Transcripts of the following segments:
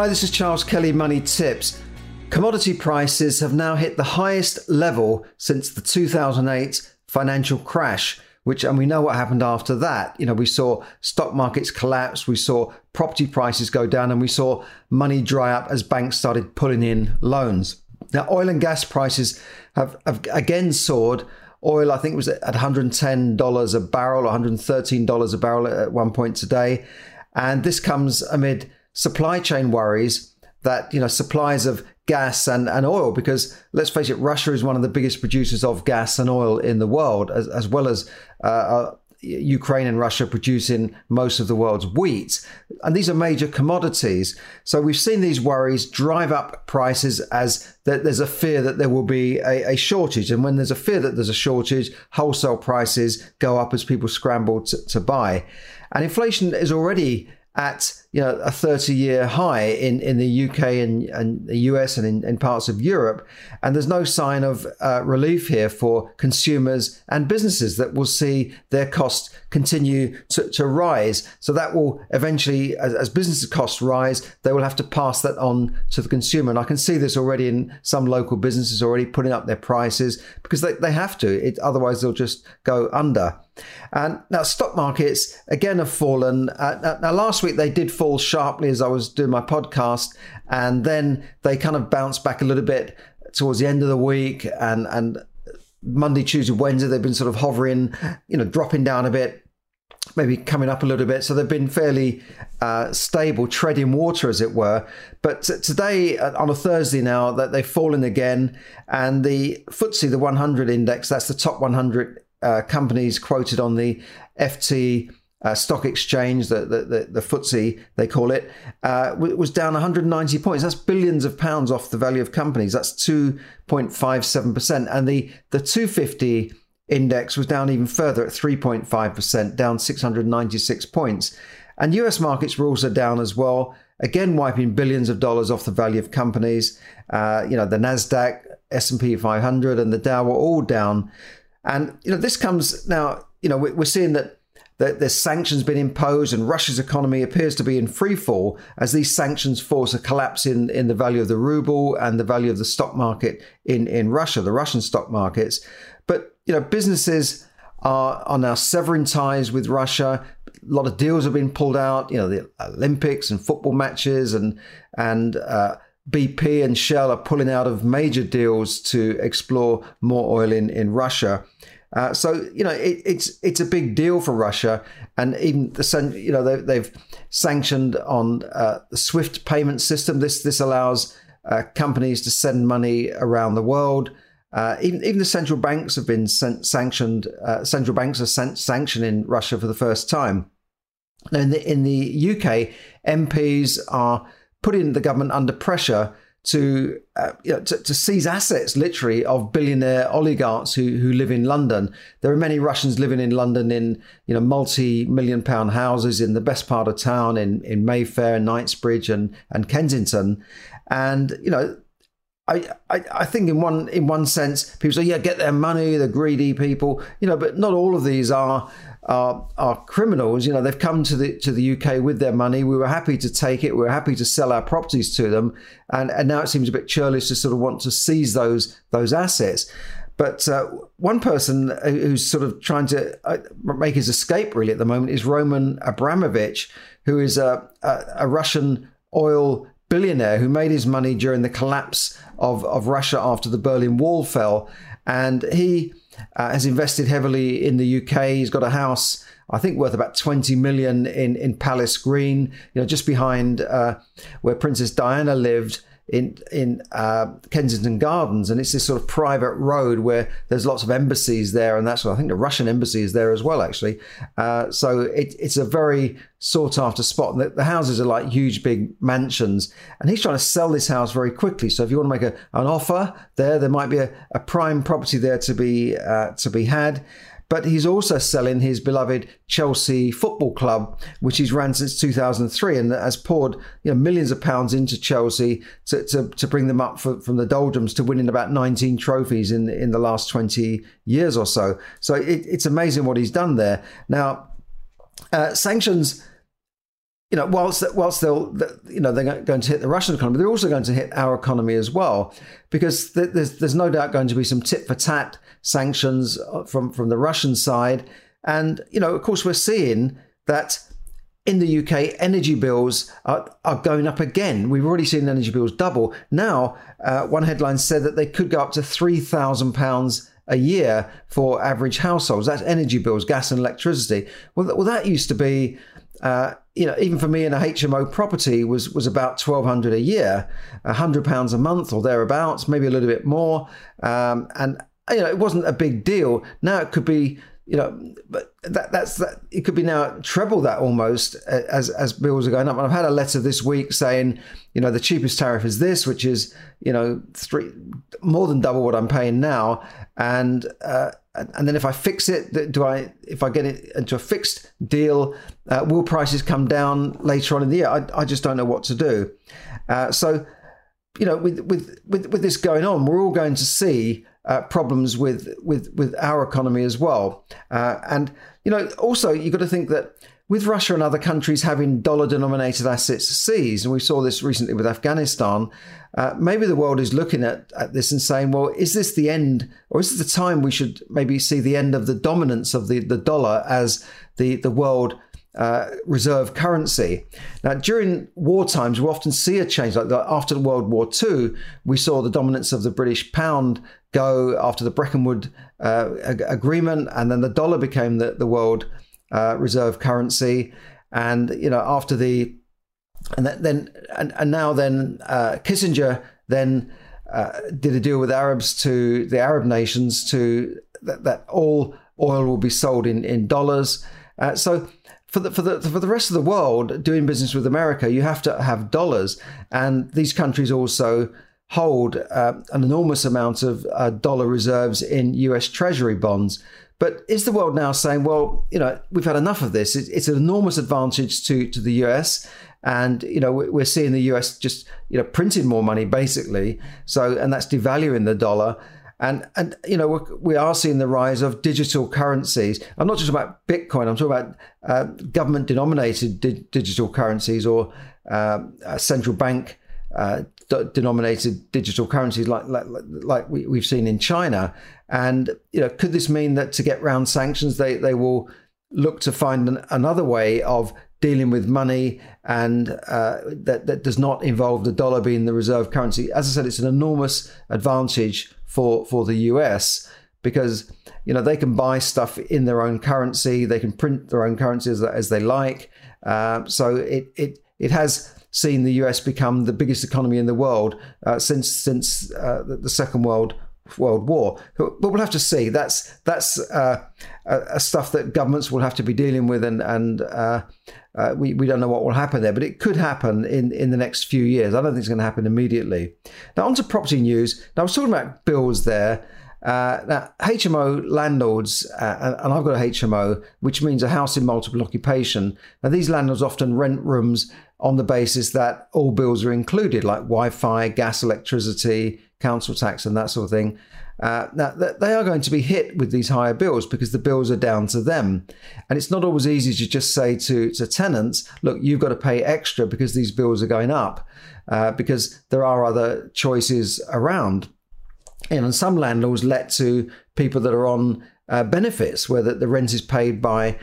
Hi, this is Charles Kelly Money Tips. Commodity prices have now hit the highest level since the 2008 financial crash, which, and we know what happened after that. You know, we saw stock markets collapse, we saw property prices go down, and we saw money dry up as banks started pulling in loans. Now, oil and gas prices have, have again soared. Oil, I think, was at $110 a barrel, $113 a barrel at one point today. And this comes amid supply chain worries that you know supplies of gas and, and oil because let's face it russia is one of the biggest producers of gas and oil in the world as, as well as uh, uh, Ukraine and Russia producing most of the world's wheat. And these are major commodities. So we've seen these worries drive up prices as there's a fear that there will be a, a, shortage. And when there's a fear that there's a shortage, wholesale prices go up as people scramble to, to buy. And inflation is already at you know a 30 year high in, in the UK and, and the US and in, in parts of Europe. And there's no sign of uh, relief here for consumers and businesses that will see their costs continue to, to rise. So that will eventually as, as business costs rise they will have to pass that on to the consumer. And I can see this already in some local businesses already putting up their prices because they, they have to. It, otherwise they'll just go under and now stock markets again have fallen. Uh, now last week they did fall sharply as I was doing my podcast, and then they kind of bounced back a little bit towards the end of the week, and and Monday, Tuesday, Wednesday they've been sort of hovering, you know, dropping down a bit. Maybe coming up a little bit, so they've been fairly uh, stable, treading water, as it were. But t- today, uh, on a Thursday now, that they've fallen again, and the FTSE, the 100 index, that's the top 100 uh, companies quoted on the FT uh, stock exchange, the, the, the, the FTSE, they call it, uh, was down 190 points. That's billions of pounds off the value of companies. That's 2.57%. And the, the 250 index was down even further at 3.5%, down 696 points. And US markets were also down as well, again wiping billions of dollars off the value of companies. Uh, you know, the Nasdaq, S&P 500 and the Dow were all down. And you know, this comes now, you know, we're seeing that that there's sanctions been imposed and Russia's economy appears to be in free fall as these sanctions force a collapse in, in the value of the ruble and the value of the stock market in, in Russia, the Russian stock markets. But you know, businesses are, are now severing ties with Russia. A lot of deals have been pulled out, you know, the Olympics and football matches and and uh, BP and Shell are pulling out of major deals to explore more oil in, in Russia. Uh, so you know it, it's it's a big deal for Russia, and even the you know they, have sanctioned on uh, the SWIFT payment system. This this allows uh, companies to send money around the world. Uh, even even the central banks have been sanctioned. Uh, central banks are san- sanctioning Russia for the first time. In the in the UK, MPs are putting the government under pressure to, uh, you know, to, to seize assets, literally, of billionaire oligarchs who who live in London. There are many Russians living in London in you know multi-million pound houses in the best part of town in in Mayfair, Knightsbridge, and and Kensington, and you know. I, I, I think in one in one sense people say yeah get their money the greedy people you know but not all of these are are, are criminals. You know, they've come to the to the UK with their money. We were happy to take it. We were happy to sell our properties to them, and and now it seems a bit churlish to sort of want to seize those those assets. But uh, one person who's sort of trying to uh, make his escape really at the moment is Roman Abramovich, who is a, a, a Russian oil billionaire who made his money during the collapse of, of Russia after the Berlin Wall fell. And he uh, has invested heavily in the UK. He's got a house, I think, worth about 20 million in, in Palace Green, you know, just behind uh, where Princess Diana lived in in uh, Kensington Gardens, and it's this sort of private road where there's lots of embassies there, and that's what I think the Russian embassy is there as well, actually. Uh, so it, it's a very sought after spot. The, the, houses are like huge, big mansions, and he's trying to sell this house very quickly. So if you want to make a, an offer there, there might be a, a prime property there to be uh, to be had but he's also selling his beloved Chelsea Football Club, which he's ran since 2003 and has poured you know, millions of pounds into Chelsea to, to, to bring them up for, from the doldrums to winning about 19 trophies in, in the last 20 years or so. So it, it's amazing what he's done there. Now, uh, sanctions you know, whilst whilst they'll, you know, they're going to hit the Russian economy, they're also going to hit our economy as well, because there's there's no doubt going to be some tit for tat sanctions uh, from from the Russian side, and you know, of course, we're seeing that in the UK, energy bills are, are going up again. We've already seen energy bills double. Now, uh, one headline said that they could go up to three thousand pounds a year for average households. That's energy bills, gas and electricity. Well, well, that used to be uh, you know, even for me in a HMO property was was about twelve hundred a year, hundred pounds a month or thereabouts, maybe a little bit more. Um, and you know, it wasn't a big deal. Now it could be, you know, but that that's that. It could be now treble that almost as as bills are going up. And I've had a letter this week saying, you know, the cheapest tariff is this, which is you know three more than double what I'm paying now, and uh, and then if I fix it, do I? If I get it into a fixed deal, uh, will prices come down later on in the year? I, I just don't know what to do. Uh, so, you know, with, with with with this going on, we're all going to see uh, problems with with with our economy as well. Uh, and you know, also you've got to think that with Russia and other countries having dollar denominated assets seized, and we saw this recently with Afghanistan, uh, maybe the world is looking at, at this and saying, well, is this the end, or is this the time we should maybe see the end of the dominance of the, the dollar as the, the world uh, reserve currency. Now, during war times, we often see a change. Like after World War II, we saw the dominance of the British pound go after the Bretton Woods uh, agreement, and then the dollar became the, the world uh, reserve currency. And you know, after the and then and, and now then uh, Kissinger then uh, did a deal with Arabs to the Arab nations to that, that all oil will be sold in in dollars. Uh, so for the for the for the rest of the world doing business with America, you have to have dollars, and these countries also hold uh, an enormous amount of uh, dollar reserves in U.S. Treasury bonds. But is the world now saying, well, you know, we've had enough of this? It's an enormous advantage to, to the US. And, you know, we're seeing the US just, you know, printing more money basically. So, and that's devaluing the dollar. And, and you know, we're, we are seeing the rise of digital currencies. I'm not just about Bitcoin, I'm talking about uh, government denominated di- digital currencies or uh, central bank uh, denominated digital currencies like like, like we, have seen in China. And you know, could this mean that to get round sanctions, they they will look to find an, another way of dealing with money and uh, that that does not involve the dollar being the reserve currency? As I said, it's an enormous advantage for for the US because you know they can buy stuff in their own currency, they can print their own currency as, as they like. Uh, so it it it has seen the US become the biggest economy in the world uh, since since uh, the Second World World War. But we'll have to see. That's that's uh, a, stuff that governments will have to be dealing with, and and uh, uh, we we don't know what will happen there. But it could happen in in the next few years. I don't think it's going to happen immediately. Now on to property news. Now I was talking about bills there. Uh, now, HMO landlords, uh, and I've got a HMO, which means a house in multiple occupation. Now, these landlords often rent rooms on the basis that all bills are included, like Wi Fi, gas, electricity, council tax, and that sort of thing. Uh, now, they are going to be hit with these higher bills because the bills are down to them. And it's not always easy to just say to, to tenants, look, you've got to pay extra because these bills are going up, uh, because there are other choices around. And some landlords let to people that are on uh, benefits, where the, the rent is paid by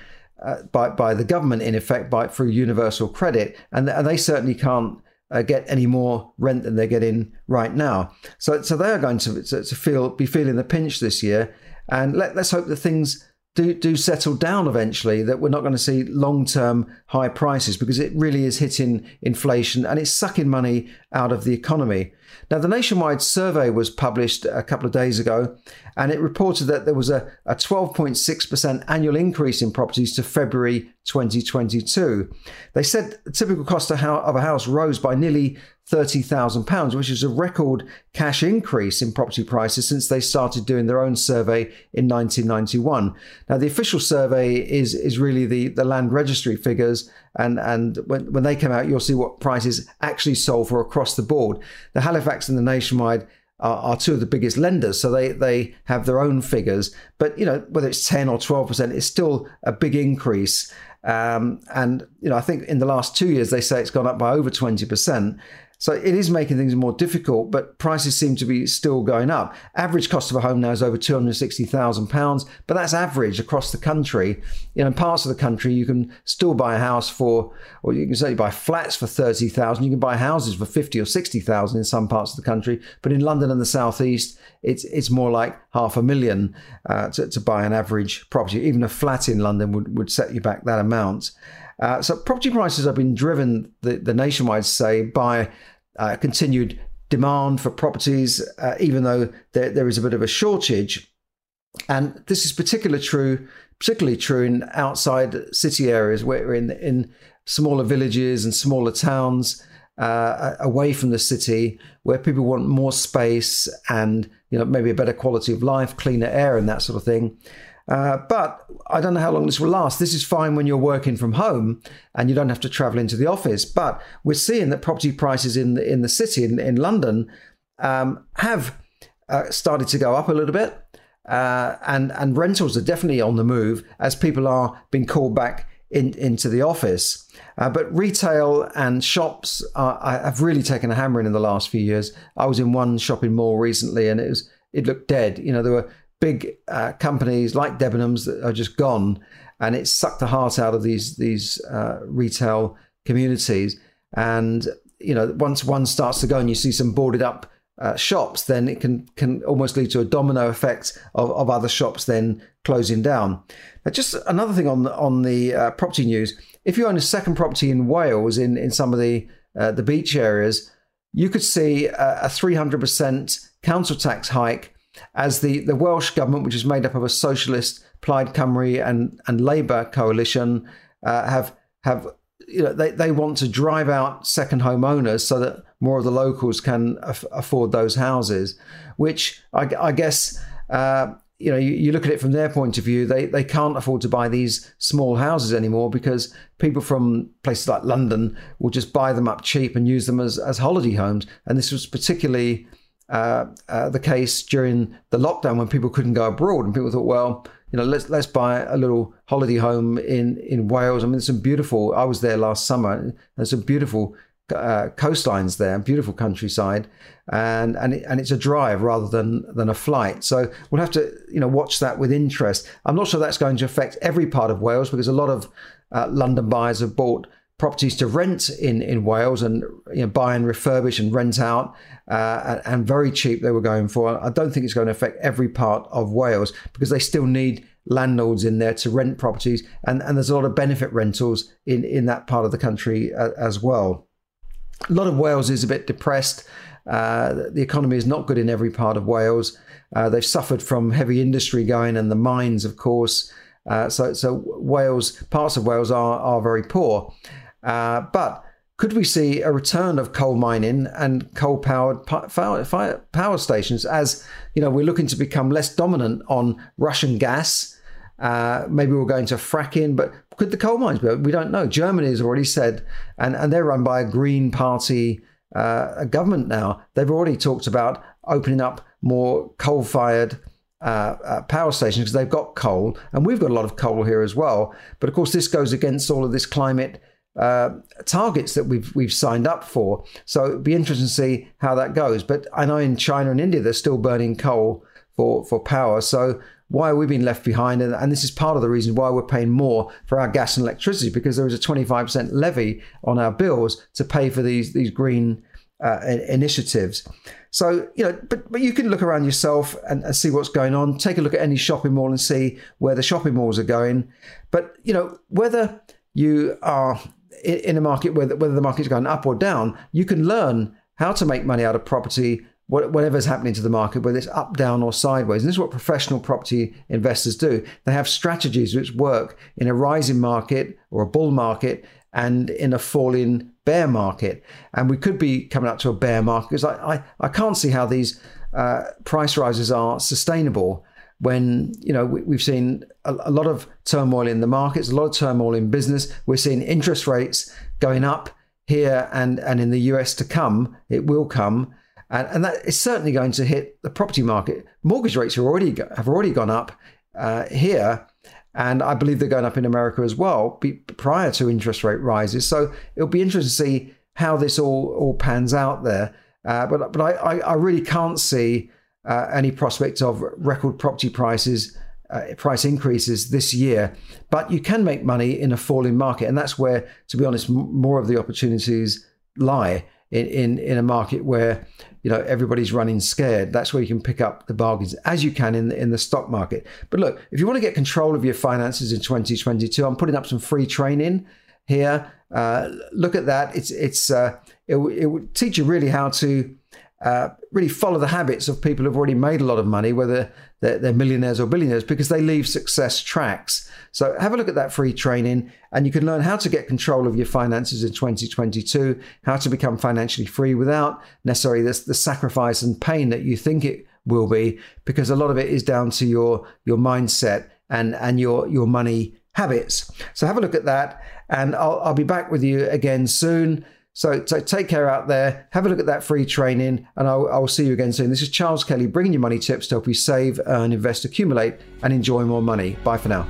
uh, by by the government in effect by through universal credit, and, and they certainly can't uh, get any more rent than they're getting right now. So so they are going to, to, to feel be feeling the pinch this year, and let, let's hope that things do, do settle down eventually, that we're not going to see long term high prices because it really is hitting inflation and it's sucking money out of the economy. Now, the nationwide survey was published a couple of days ago, and it reported that there was a, a 12.6% annual increase in properties to February 2022. They said the typical cost of a house rose by nearly £30,000, which is a record cash increase in property prices since they started doing their own survey in 1991. Now, the official survey is, is really the, the land registry figures, and, and when, when they come out, you'll see what prices actually sold for across the board. The Halifax and the Nationwide are, are, two of the biggest lenders, so they they have their own figures. But you know whether it's ten or twelve percent, it's still a big increase. Um, and you know I think in the last two years they say it's gone up by over twenty percent. So it is making things more difficult, but prices seem to be still going up. Average cost of a home now is over £260,000, but that's average across the country. You know, in parts of the country, you can still buy a house for, or you can certainly buy flats for 30000 You can buy houses for 50 or 60000 in some parts of the country. But in London and the southeast, it's it's more like half a million uh, to, to buy an average property. Even a flat in London would, would set you back that amount. Uh, so property prices have been driven, the, the nationwide say, by uh, continued demand for properties, uh, even though there, there is a bit of a shortage. And this is particularly true, particularly true in outside city areas, where in in smaller villages and smaller towns. Uh, away from the city, where people want more space and you know maybe a better quality of life, cleaner air, and that sort of thing. Uh, but I don't know how long this will last. This is fine when you're working from home and you don't have to travel into the office. But we're seeing that property prices in the, in the city, in, in London, um, have uh, started to go up a little bit. Uh, and, and rentals are definitely on the move as people are being called back in, into the office. Uh, but retail and shops are, have really taken a hammering in the last few years. I was in one shopping mall recently and it was it looked dead. You know, there were big uh, companies like Debenhams that are just gone, and it's sucked the heart out of these these uh, retail communities. And you know, once one starts to go and you see some boarded up uh, shops, then it can can almost lead to a domino effect of, of other shops then closing down. Now, just another thing on the, on the uh, property news: if you own a second property in Wales, in in some of the uh, the beach areas, you could see a three hundred percent council tax hike as the, the Welsh government, which is made up of a socialist Plaid Cymru and, and Labour coalition, uh, have have you know they, they want to drive out second home owners so that more of the locals can af- afford those houses, which I, I guess uh, you know you, you, look at it from their point of view they they can't afford to buy these small houses anymore because people from places like London will just buy them up cheap and use them as as holiday homes, and this was particularly uh, uh, the case during the lockdown when people couldn't go abroad, and people thought, well, you know, let's let's buy a little holiday home in in Wales. I mean, there's some beautiful. I was there last summer. There's some beautiful uh, coastlines there, beautiful countryside, and and it, and it's a drive rather than than a flight. So we'll have to you know watch that with interest. I'm not sure that's going to affect every part of Wales because a lot of uh, London buyers have bought properties to rent in, in Wales and you know, buy and refurbish and rent out, uh, and very cheap they were going for. I don't think it's going to affect every part of Wales because they still need landlords in there to rent properties, and, and there's a lot of benefit rentals in, in that part of the country uh, as well. A lot of Wales is a bit depressed. Uh, the economy is not good in every part of Wales. Uh, they've suffered from heavy industry going and the mines, of course. Uh, so, so Wales, parts of Wales are, are very poor. Uh, but could we see a return of coal mining and coal powered power stations as you know we're looking to become less dominant on Russian gas? Uh, maybe we're going to fracking, but could the coal mines be? We don't know. Germany has already said, and, and they're run by a Green Party uh, government now. They've already talked about opening up more coal fired uh, uh, power stations because they've got coal, and we've got a lot of coal here as well. But of course, this goes against all of this climate uh, targets that we've we've signed up for. So it'd be interesting to see how that goes. But I know in China and India they're still burning coal for for power. So why are we being left behind? And, and this is part of the reason why we're paying more for our gas and electricity because there is a 25% levy on our bills to pay for these these green uh, initiatives. So, you know, but, but you can look around yourself and, and, see what's going on. Take a look at any shopping mall and see where the shopping malls are going. But, you know, whether you are in a market, whether, whether the market's going up or down, you can learn how to make money out of property, whatever's happening to the market, whether it's up, down, or sideways. And this is what professional property investors do. They have strategies which work in a rising market or a bull market and in a falling bear market. And we could be coming up to a bear market because I, I, I can't see how these uh, price rises are sustainable when you know we, have seen a, lot of turmoil in the markets, a lot of turmoil in business. We're seeing interest rates going up here and and in the US to come. It will come, and, and that is certainly going to hit the property market. Mortgage rates are already have already gone up uh, here, and I believe they're going up in America as well prior to interest rate rises. So it'll be interesting to see how this all all pans out there. Uh, but but I, I really can't see uh, any prospect of record property prices. Uh, price increases this year, but you can make money in a falling market, and that's where, to be honest, m- more of the opportunities lie in, in in a market where you know everybody's running scared. That's where you can pick up the bargains as you can in the, in the stock market. But look if you want to get control of your finances in 2022 i'm putting up some free training here. Uh, look at that. It's it's uh, it, it would teach you really how to uh, really follow the habits of people who've already made a lot of money, whether they're, they're, millionaires or billionaires, because they leave success tracks. So have a look at that free training, and you can learn how to get control of your finances in 2022, how to become financially free without necessarily this, the sacrifice and pain that you think it will be, because a lot of it is down to your your mindset and and your your money habits. So have a look at that, and I'll, I'll be back with you again soon. So, so take care out there. Have a look at that free training, and I'll, I'll see you again soon. This is Charles Kelly bringing you money tips to help you save, earn, invest, accumulate, and enjoy more money. Bye for now.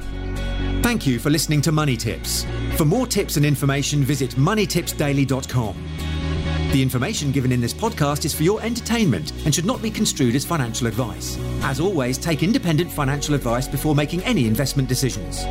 Thank you for listening to Money Tips. For more tips and information, visit moneytipsdaily.com. The information given in this podcast is for your entertainment and should not be construed as financial advice. As always, take independent financial advice before making any investment decisions.